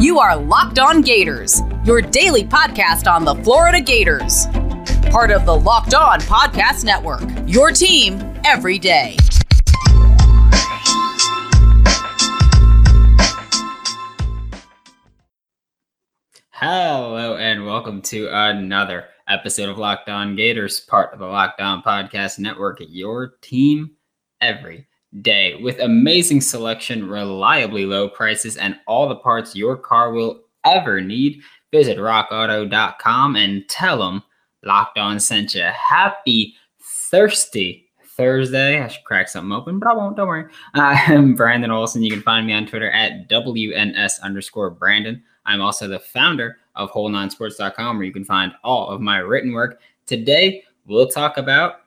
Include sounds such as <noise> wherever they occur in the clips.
You are Locked On Gators, your daily podcast on the Florida Gators. Part of the Locked On Podcast Network, your team every day. Hello, and welcome to another episode of Locked On Gators, part of the Locked On Podcast Network, your team every day with amazing selection, reliably low prices, and all the parts your car will ever need. Visit rockauto.com and tell them Locked On sent you. Happy thirsty Thursday. I should crack something open, but I won't. Don't worry. Uh, <laughs> I'm Brandon Olson. You can find me on Twitter at WNS underscore Brandon. I'm also the founder of whole9sports.com, where you can find all of my written work. Today, we'll talk about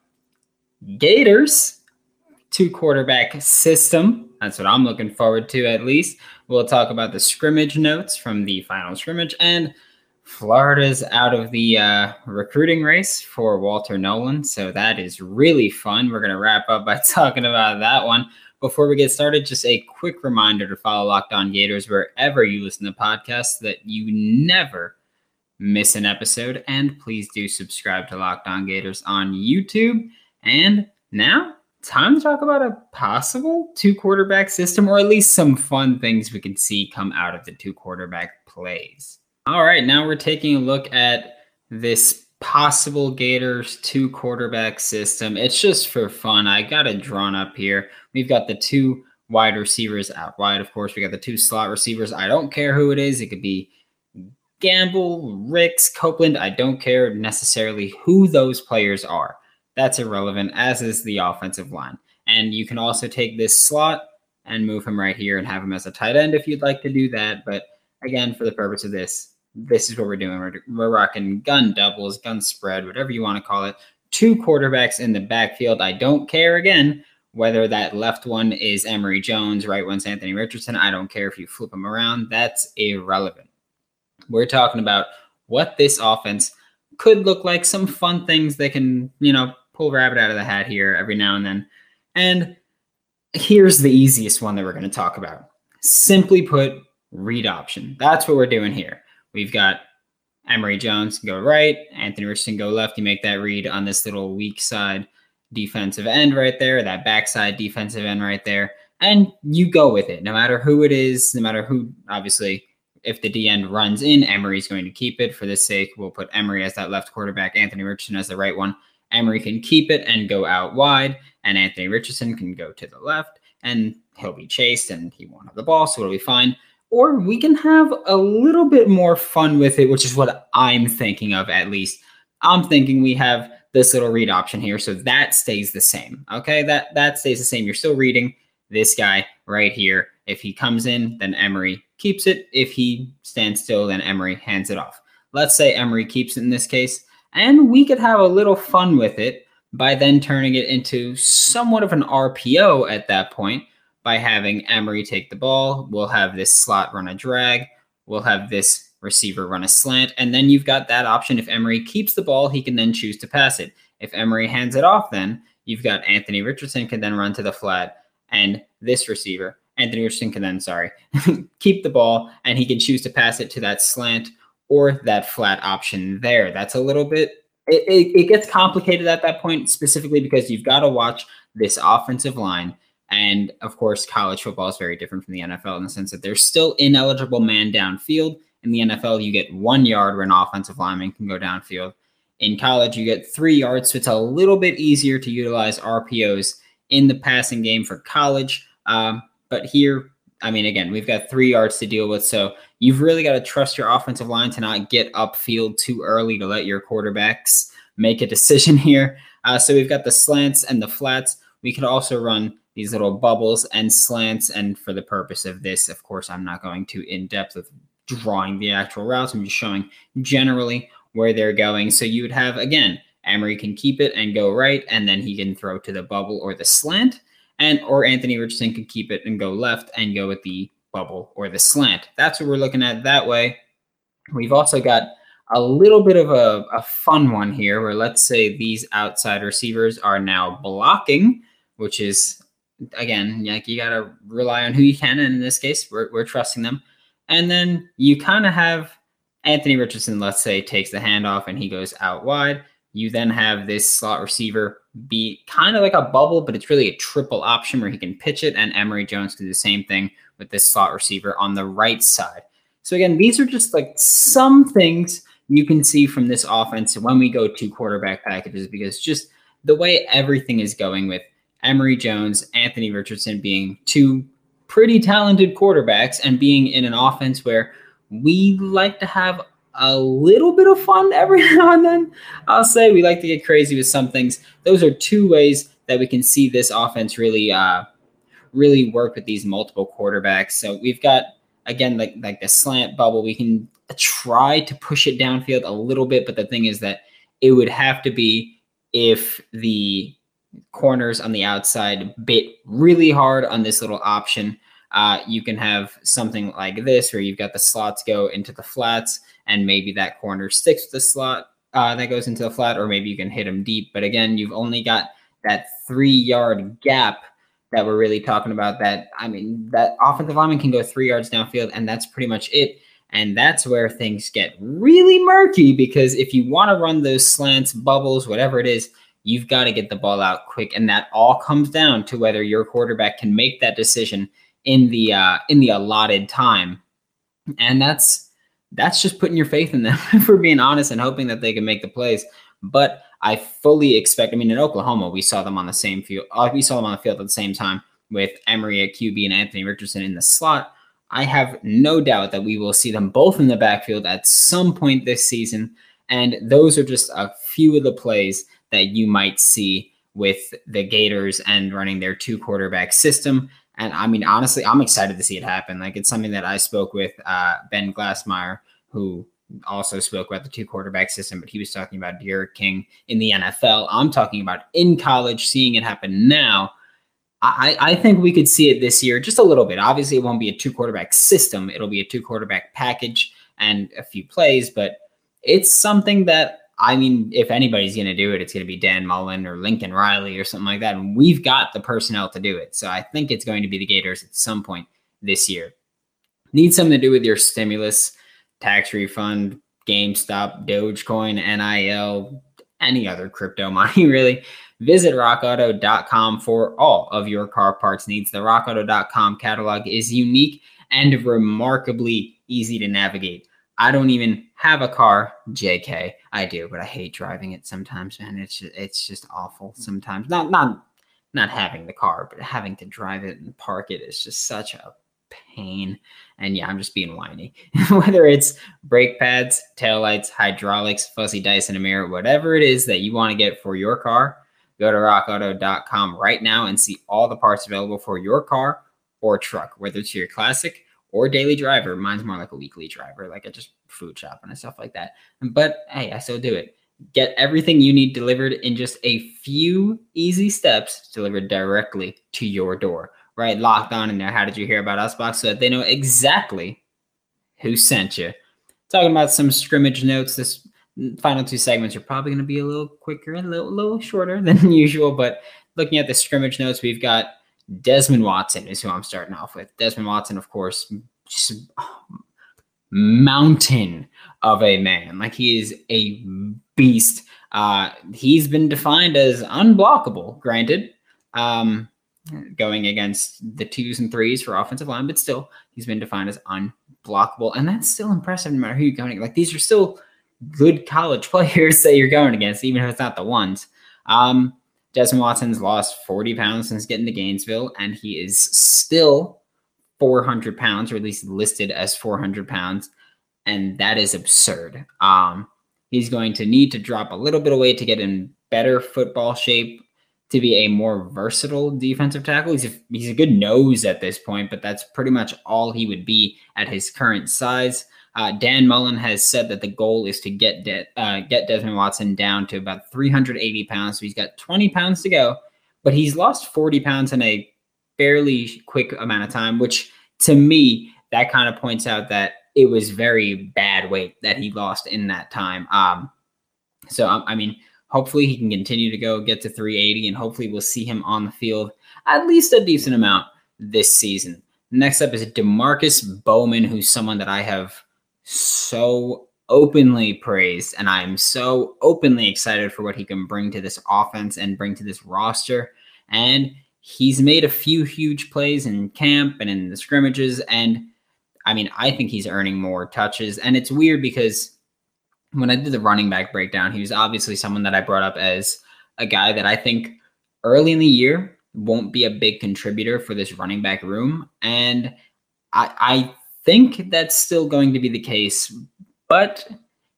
Gators, two quarterback system. That's what I'm looking forward to, at least. We'll talk about the scrimmage notes from the final scrimmage and Florida's out of the uh, recruiting race for Walter Nolan. So that is really fun. We're going to wrap up by <laughs> talking about that one. Before we get started, just a quick reminder to follow Locked On Gators wherever you listen to podcasts so that you never miss an episode. And please do subscribe to Locked On Gators on YouTube. And now, time to talk about a possible two quarterback system, or at least some fun things we can see come out of the two quarterback plays. All right, now we're taking a look at this possible Gators two quarterback system. It's just for fun. I got it drawn up here. We've got the two wide receivers out wide. Of course, we got the two slot receivers. I don't care who it is. It could be Gamble, Ricks, Copeland. I don't care necessarily who those players are. That's irrelevant, as is the offensive line. And you can also take this slot and move him right here and have him as a tight end if you'd like to do that. But again, for the purpose of this, this is what we're doing. We're, we're rocking gun doubles, gun spread, whatever you want to call it. Two quarterbacks in the backfield. I don't care again whether that left one is Emory Jones, right one's Anthony Richardson. I don't care if you flip them around. That's irrelevant. We're talking about what this offense could look like, some fun things they can, you know, pull rabbit out of the hat here every now and then. And here's the easiest one that we're going to talk about. Simply put, read option. That's what we're doing here. We've got Emory Jones go right, Anthony Richardson go left. You make that read on this little weak side defensive end right there, that backside defensive end right there, and you go with it. No matter who it is, no matter who, obviously, if the D end runs in, Emory's going to keep it. For this sake, we'll put Emory as that left quarterback, Anthony Richardson as the right one. Emory can keep it and go out wide, and Anthony Richardson can go to the left, and he'll be chased and he won't have the ball, so it'll be fine. Or we can have a little bit more fun with it, which is what I'm thinking of at least. I'm thinking we have this little read option here, so that stays the same. Okay, that that stays the same. You're still reading this guy right here. If he comes in, then Emory keeps it. If he stands still, then Emory hands it off. Let's say Emory keeps it in this case, and we could have a little fun with it by then turning it into somewhat of an RPO at that point by having Emory take the ball. We'll have this slot run a drag. We'll have this receiver run a slant. And then you've got that option. If Emory keeps the ball, he can then choose to pass it. If Emory hands it off, then you've got Anthony Richardson can then run to the flat and this receiver. Anthony Richardson can then, sorry, <laughs> keep the ball and he can choose to pass it to that slant or that flat option there. That's a little bit, it, it, it gets complicated at that point, specifically because you've got to watch this offensive line. And of course, college football is very different from the NFL in the sense that there's still ineligible man downfield. In the NFL, you get one yard where an offensive lineman can go downfield. In college, you get three yards, so it's a little bit easier to utilize RPOs in the passing game for college. Um, but here, I mean, again, we've got three yards to deal with. So you've really got to trust your offensive line to not get upfield too early to let your quarterbacks make a decision <laughs> here. Uh, so we've got the slants and the flats. We could also run these little bubbles and slants. And for the purpose of this, of course, I'm not going to in depth with drawing the actual routes. I'm just showing generally where they're going. So you would have, again, Emory can keep it and go right, and then he can throw to the bubble or the slant and or Anthony Richardson could keep it and go left and go with the bubble or the slant. That's what we're looking at that way. We've also got a little bit of a, a fun one here where let's say these outside receivers are now blocking which is again, like you got to rely on who you can. And in this case, we're, we're trusting them. And then you kind of have Anthony Richardson, let's say, takes the handoff and he goes out wide. You then have this slot receiver be kind of like a bubble, but it's really a triple option where he can pitch it. And Emory Jones can do the same thing with this slot receiver on the right side. So again, these are just like some things you can see from this offense when we go to quarterback packages because just the way everything is going with Emory Jones, Anthony Richardson being two pretty talented quarterbacks and being in an offense where we like to have a little bit of fun every <laughs> now and then. I'll say we like to get crazy with some things. Those are two ways that we can see this offense really, uh, really work with these multiple quarterbacks. So we've got again like like the slant bubble. We can try to push it downfield a little bit, but the thing is that it would have to be if the corners on the outside bit really hard on this little option. Uh, you can have something like this where you've got the slots go into the flats and maybe that corner sticks to the slot uh, that goes into the flat, or maybe you can hit them deep. But again, you've only got that three yard gap that we're really talking about. That I mean, that offensive lineman can go three yards downfield, and that's pretty much it. And that's where things get really murky because if you want to run those slants, bubbles, whatever it is, you've got to get the ball out quick. And that all comes down to whether your quarterback can make that decision in the uh, in the allotted time. And that's that's just putting your faith in them, <laughs> for being honest, and hoping that they can make the plays. But I fully expect. I mean, in Oklahoma, we saw them on the same field. Uh, we saw them on the field at the same time with Emory at QB and Anthony Richardson in the slot. I have no doubt that we will see them both in the backfield at some point this season. And those are just a few of the plays that you might see with the Gators and running their two quarterback system. And I mean, honestly, I'm excited to see it happen. Like it's something that I spoke with uh, Ben Glassmeyer, who also spoke about the two quarterback system, but he was talking about D'Eriq King in the NFL. I'm talking about in college, seeing it happen now. I, I think we could see it this year just a little bit. Obviously, it won't be a two quarterback system, it'll be a two quarterback package and a few plays, but it's something that I mean, if anybody's going to do it, it's going to be Dan Mullen or Lincoln Riley or something like that. And we've got the personnel to do it. So I think it's going to be the Gators at some point this year. Need something to do with your stimulus, tax refund, GameStop, Dogecoin, NIL, any other crypto <laughs> money, really. Visit rockauto.com for all of your car parts needs. The rockauto.com catalog is unique and remarkably easy to navigate. I don't even have a car, JK. I do, but I hate driving it sometimes, man. It's just, it's just awful sometimes. Not not not having the car, but having to drive it and park it is just such a pain. And yeah, I'm just being whiny. <laughs> Whether it's brake pads, taillights, hydraulics, fuzzy dice in a mirror, whatever it is that you want to get for your car, go to rockauto.com right now and see all the parts available for your car or truck, whether it's your classic or daily driver. Mine's more like a weekly driver, like I just food shopping and stuff like that. But hey, I still do it. Get everything you need delivered in just a few easy steps delivered directly to your door. Right, locked on in there. How did you hear about us box so that they know exactly who sent you? Talking about some scrimmage notes. This final two segments are probably going to be a little quicker and a little, little shorter than <laughs> usual. But looking at the scrimmage notes, we've got Desmond Watson is who I'm starting off with. Desmond Watson, of course, just mountain of a man. Like he is a beast. Uh, he's been defined as unblockable, granted, um, going against the twos and threes for offensive line, but still, he's been defined as unblockable. And that's still impressive no matter who you're going against. Like these are still good college <laughs> players that you're going against, even if it's not the ones. Um, Desmond Watson's lost 40 pounds since getting to Gainesville, and he is still 400 pounds, or at least listed as 400 pounds. And that is absurd. Um, he's going to need to drop a little bit of weight to get in better football shape to be a more versatile defensive tackle. He's a, he's a good nose at this point, but that's pretty much all he would be at his current size. Uh, Dan Mullen has said that the goal is to get De- uh, get Desmond Watson down to about 380 pounds. So he's got 20 pounds to go, but he's lost 40 pounds in a fairly quick amount of time, which to me that kind of points out that it was very bad weight that he lost in that time. Um, so I mean, hopefully he can continue to go get to 380, and hopefully we'll see him on the field at least a decent amount this season. Next up is Demarkcus Bowman, who's someone that I have so openly praised, and I'm so openly excited for what he can bring to this offense and bring to this roster. And he's made a few huge plays in camp and in the scrimmages, and I mean, I think he's earning more touches. And it's weird because when I did the running back breakdown, he was obviously someone that I brought up as a guy that I think early in the year won't be a big contributor for this running back room. And I, I think that's still going to be the case, but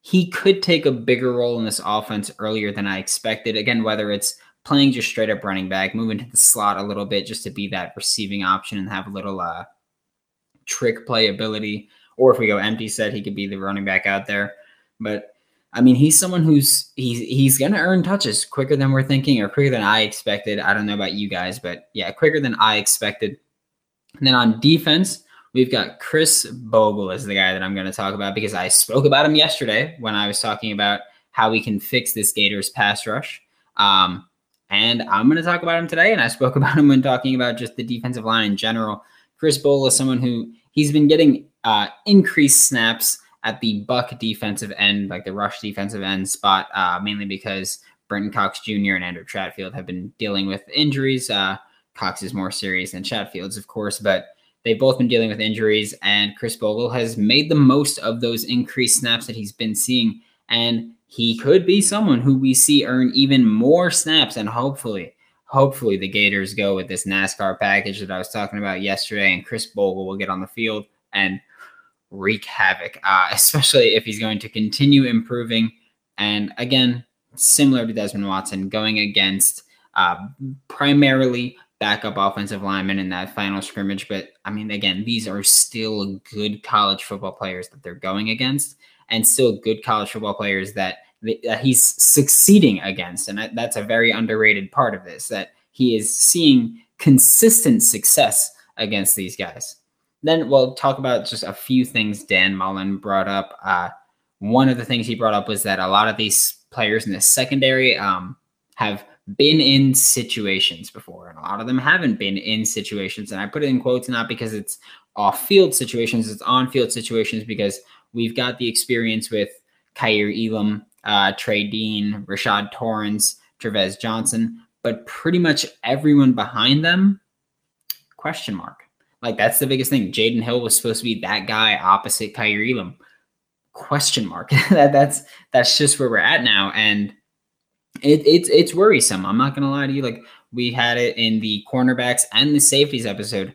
he could take a bigger role in this offense earlier than I expected. Again, whether it's playing just straight up running back, moving to the slot a little bit just to be that receiving option and have a little uh, trick playability. Or if we go empty set, he could be the running back out there. But I mean, he's someone who's he's he's gonna earn touches quicker than we're thinking, or quicker than I expected. I don't know about you guys, but yeah, quicker than I expected. And then on defense, we've got Khris Bogle as the guy that I'm going to talk about because I spoke about him yesterday when I was talking about how we can fix this Gators pass rush. Um, and I'm going to talk about him today. And I spoke <laughs> about him when talking about just the defensive line in general. Khris Bogle is someone who he's been getting uh, increased snaps at the Buck defensive end, like the rush defensive end spot, uh, mainly because Brenton Cox Jr. and Andrew Chatfield have been dealing with injuries. Uh, Cox is more serious than Chatfield's, of course, but they've both been dealing with injuries, and Khris Bogle has made the most of those increased snaps that he's been seeing. And he could be someone who we see earn even more snaps, and hopefully, hopefully the Gators go with this NASCAR package that I was talking about yesterday, and Khris Bogle will get on the field and wreak havoc, uh, <laughs> especially if he's going to continue improving. And again, similar to Desmond Watson, going against uh, primarily backup offensive linemen in that final scrimmage. But I mean, again, these are still good college football players that they're going against, and still good college football players that, that he's succeeding against. And that's a very underrated part of this that he is seeing consistent success against these guys. Then we'll talk about just a few things Dan Mullen brought up. Uh, one of the things he brought up was that a lot of these players in the secondary um, have been in situations before, and a lot of them haven't been in situations. And I put it in quotes not because it's off field situations, it's on field situations because we've got the experience with Kaiir Elam, uh, Trey Dean, Rashad Torrence, Travis Johnson, but pretty much everyone behind them, question mark. Like that's the biggest thing. Jaden Hill was supposed to be that guy opposite Kaiir Elam. Question mark. <laughs> that that's that's just where we're at now, and it, it's it's worrisome. I'm not gonna lie to you. Like we had it in the cornerbacks and the safeties episode.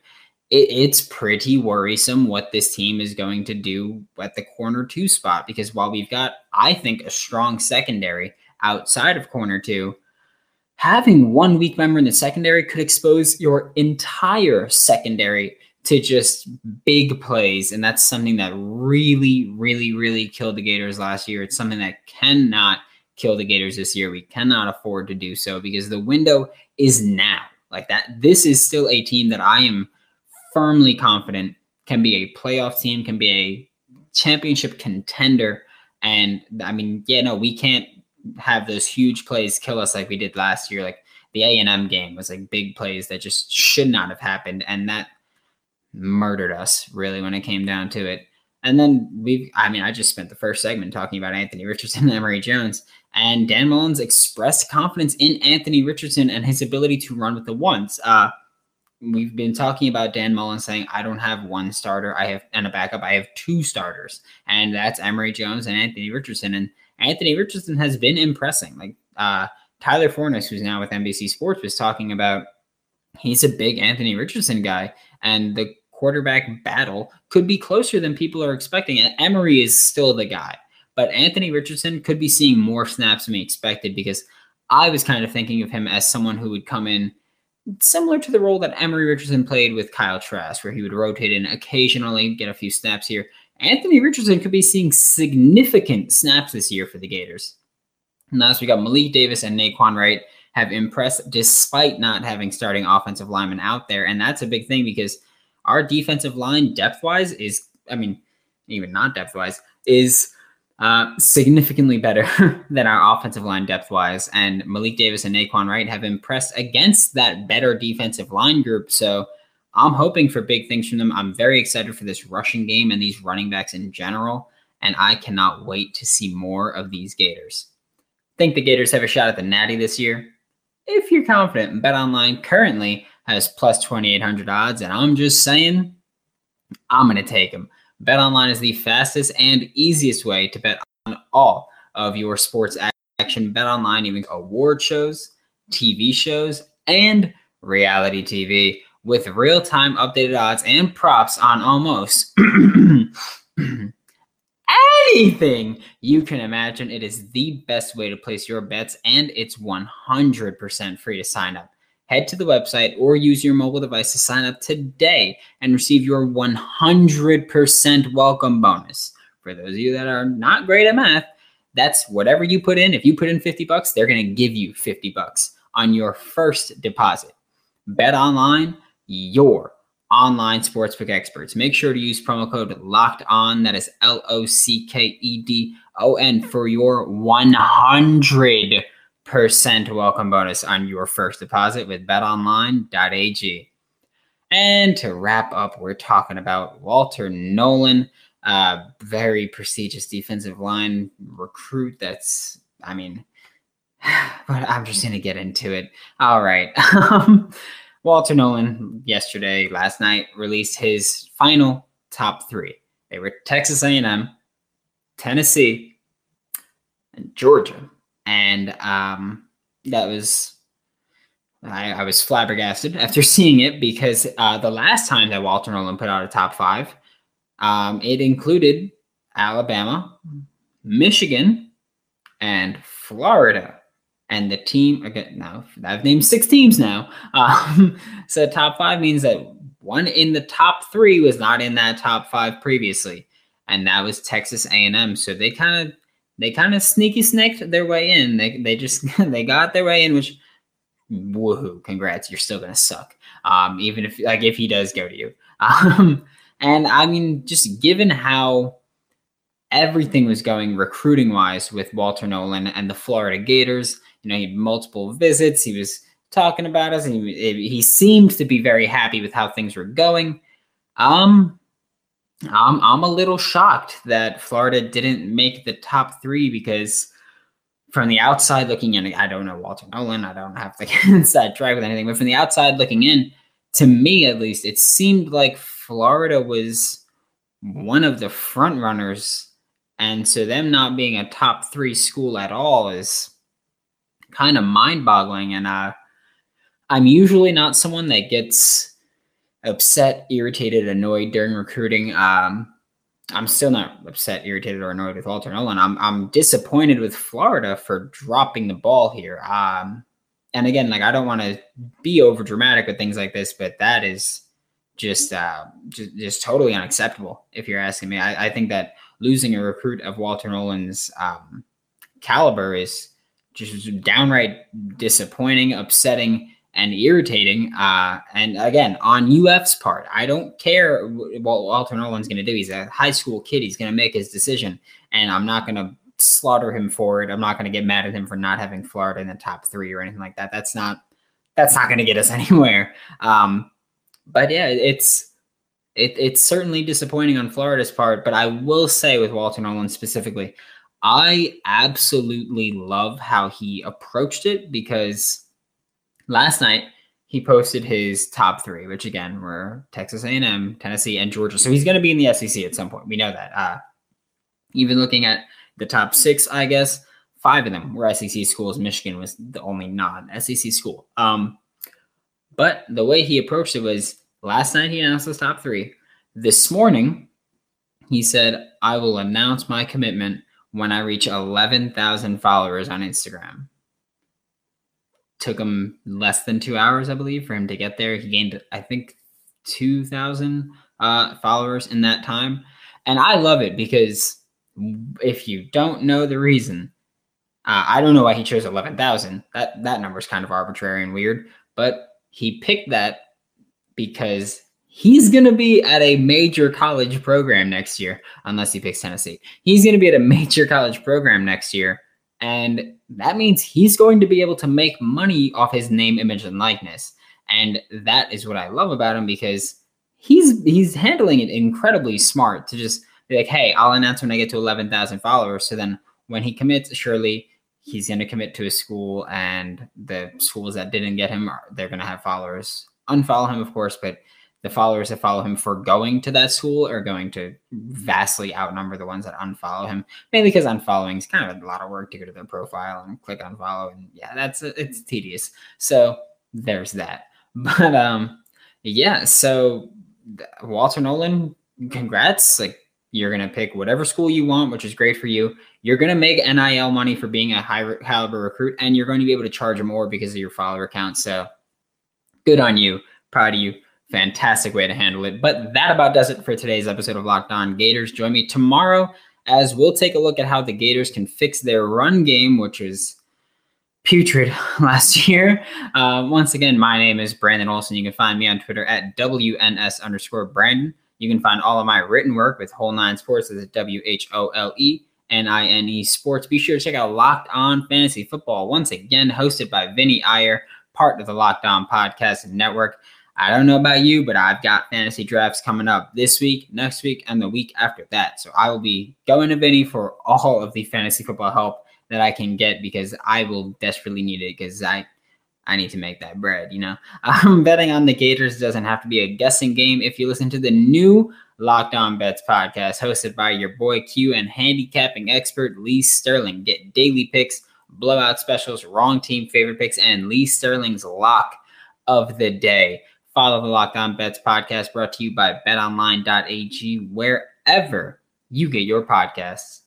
It, it's pretty worrisome what this team is going to do at the corner two spot because while we've got, I think, a strong secondary outside of corner two, having one weak member in the secondary could expose your entire secondary to just big plays. And that's something that really, really, really killed the Gators last year. It's something that cannot kill the Gators this year. We cannot afford to do so because the window is now. Like that, this is still a team that I am firmly confident can be a playoff team, can be a championship contender. And I mean, yeah, no, we can't have those huge plays kill us like we did last year. Like the A and M game was like big plays that just should not have happened, and that murdered us really when it came down to it. And then we, I mean, I just spent the first segment talking about Anthony Richardson and Emory Jones, and Dan Mullen's expressed confidence in Anthony Richardson and his ability to run with the ones. Uh, we've been talking about Dan Mullen saying, I don't have one starter, I have and a backup, I have two starters, and that's Emory Jones and Anthony Richardson. And Anthony Richardson has been impressing. Like uh, Tyler Forness, who's now with NBC Sports, was talking about he's a big Anthony Richardson guy, and the quarterback battle could be closer than people are expecting. And Emory is still the guy, but Anthony Richardson could be seeing more snaps than we expected because I was kind of thinking of him as someone who would come in similar to the role that Emory Richardson played with Kyle Trask, where he would rotate in occasionally, get a few snaps here, Anthony Richardson could be seeing significant snaps this year for the Gators. And last we got Malik Davis and Nay'Quan Wright have impressed despite not having starting offensive linemen out there. And that's a big thing because our defensive line depth wise is, I mean, even not depth wise, is uh, significantly better <laughs> than our offensive line depth wise. And Malik Davis and Nay'Quan Wright have impressed against that better defensive line group. So I'm hoping for big things from them. I'm very excited for this rushing game and these running backs in general. And I cannot wait to see more of these Gators. Think the Gators have a shot at the Natty this year? If you're confident, BetOnline currently has plus 2,800 odds, and I'm just saying, I'm going to take them. BetOnline is the fastest and easiest way to bet on all of your sports action. BetOnline even award shows, TV shows, and reality TV with real-time updated odds and props on almost <clears throat> anything you can imagine. It is the best way to place your bets, and it's 100% free to sign up. Head to the website or use your mobile device to sign up today and receive your 100% welcome bonus. For those of you that are not great at math, that's whatever you put in. If you put in 50 bucks, they're going to give you 50 bucks on your first deposit. Bet online, your online sportsbook experts. Make sure to use promo code locked on. That is L O C K E D O N for your 100% welcome bonus on your first deposit with betonline.ag. And to wrap up, we're talking about Walter Nolan, uh, very prestigious defensive line recruit. That's, I mean, <sighs> but I'm just going to get into it. All right. <laughs> Walter Nolan yesterday, last night, released his final top three. They were Texas A&M, Tennessee, and Georgia, and um, that was I, I, was flabbergasted <laughs> after seeing it because uh, the last time that Walter Nolan put out a top five, um, it included Alabama, Michigan, and Florida and the team again now I've named six teams now. <laughs> Um, so top five means that one in the top three was not in that top five previously, and that was Texas A&M. So they kind of they kind of sneaky snaked their way in. They they just <laughs> they got their way in, which woohoo, congrats, you're still gonna suck. Um, even if like if he does go to you. <laughs> Um, and I mean, just given how everything was going recruiting wise with Walter Nolan and the Florida Gators you know, he had multiple visits. He was talking about us, and he, he seemed to be very happy with how things were going. Um, I'm I'm a little shocked that Florida didn't make the top three because from the outside looking in, I don't know Walter Nolan. I don't have the <laughs> inside track with anything, but from the outside looking in, to me at least, it seemed like Florida was one of the front runners, and so them not being a top three school at all is kind of mind boggling. And uh, I'm usually not someone that gets upset, irritated, annoyed during recruiting. Um, I'm still not upset, irritated, or annoyed with Walter Nolan. I'm I'm disappointed with Florida for dropping the ball here. Um, and again, like I don't want to be over dramatic with things like this, but that is just uh, just, just totally unacceptable. If you're asking me, I, I think that losing a recruit of Walter Nolan's um, caliber is just downright disappointing, upsetting, and irritating. Uh, and again, on UF's part, I don't care what Walter Nolan's going to do. He's a high school kid. He's going to make his decision, and I'm not going to slaughter him for it. I'm not going to get mad at him for not having Florida in the top three or anything like that. That's not that's not going to get us <laughs> anywhere. Um, but yeah, it's it, it's certainly disappointing on Florida's part. But I will say with Walter Nolan specifically, I absolutely love how he approached it because last night he posted his top three, which again were Texas A&M, Tennessee, and Georgia. So he's going to be in the SEC at some point. We know that. Uh, even looking at the top six, I guess five of them were SEC schools. Michigan was the only non-SEC school. Um, but the way he approached it was last night he announced his top three. This morning he said, "I will announce my commitment." When I reach 11,000 followers on Instagram. Took him less than two hours, I believe, for him to get there. He gained, I think, 2,000 uh, followers in that time. And I love it because if you don't know the reason, uh, I don't know why he chose 11,000. That, that number is kind of arbitrary and weird, but he picked that because he's going to be at a major college program next year, unless he picks Tennessee. He's going to be at a <laughs> major college program next year. And that means he's going to be able to make money off his name, image, and likeness. And that is what I love about him because he's he's handling it incredibly smart to just be like, hey, I'll announce when I get to 11,000 followers. So then when he commits, surely he's going to commit to a school, and the schools that didn't get him, they're going to have followers. Unfollow him, of course, but the followers that follow him for going to that school are going to vastly outnumber the ones that unfollow him. Mainly because unfollowing is kind of a lot of work to go to their profile and click unfollow, and yeah, that's it's tedious. So there's that. <laughs> But um, yeah. So Walter nolan congrats! Like you're gonna pick whatever school you want, which is great for you. You're gonna make NIL money for being a high caliber recruit, and you're going to be able to charge more because of your follower count. So good on you. Proud of you fantastic way to handle it. But that about does it for today's episode of Locked On Gators. Join me tomorrow as we'll take a look at how the Gators can fix their run game, which is putrid <laughs> last year. Uh, once again, my name is Brandon Olson. You can find me on Twitter at WNS underscore Brandon. You can find all of my written work with Whole Nine Sports at W H O L E N I N E Sports. Be sure to check out Locked On Fantasy Football, once again hosted by Vinny Iyer, part of the Locked On Podcast Network. I don't know about you, but I've got fantasy drafts coming up this week, next week, and the week after that. So I will be going to Vinny for all of the fantasy football help that I can get because I will desperately need it because I I need to make that bread, you know. <laughs> Um, betting on the Gators doesn't have to be a guessing game if you listen to the new Locked On Bets podcast hosted by your boy Q and handicapping expert Lee Sterling. Get daily picks, blowout specials, wrong team favorite picks, and Lee Sterling's lock of the day. Follow the Locked On Bets podcast brought to you by betonline.ag wherever you get your podcasts.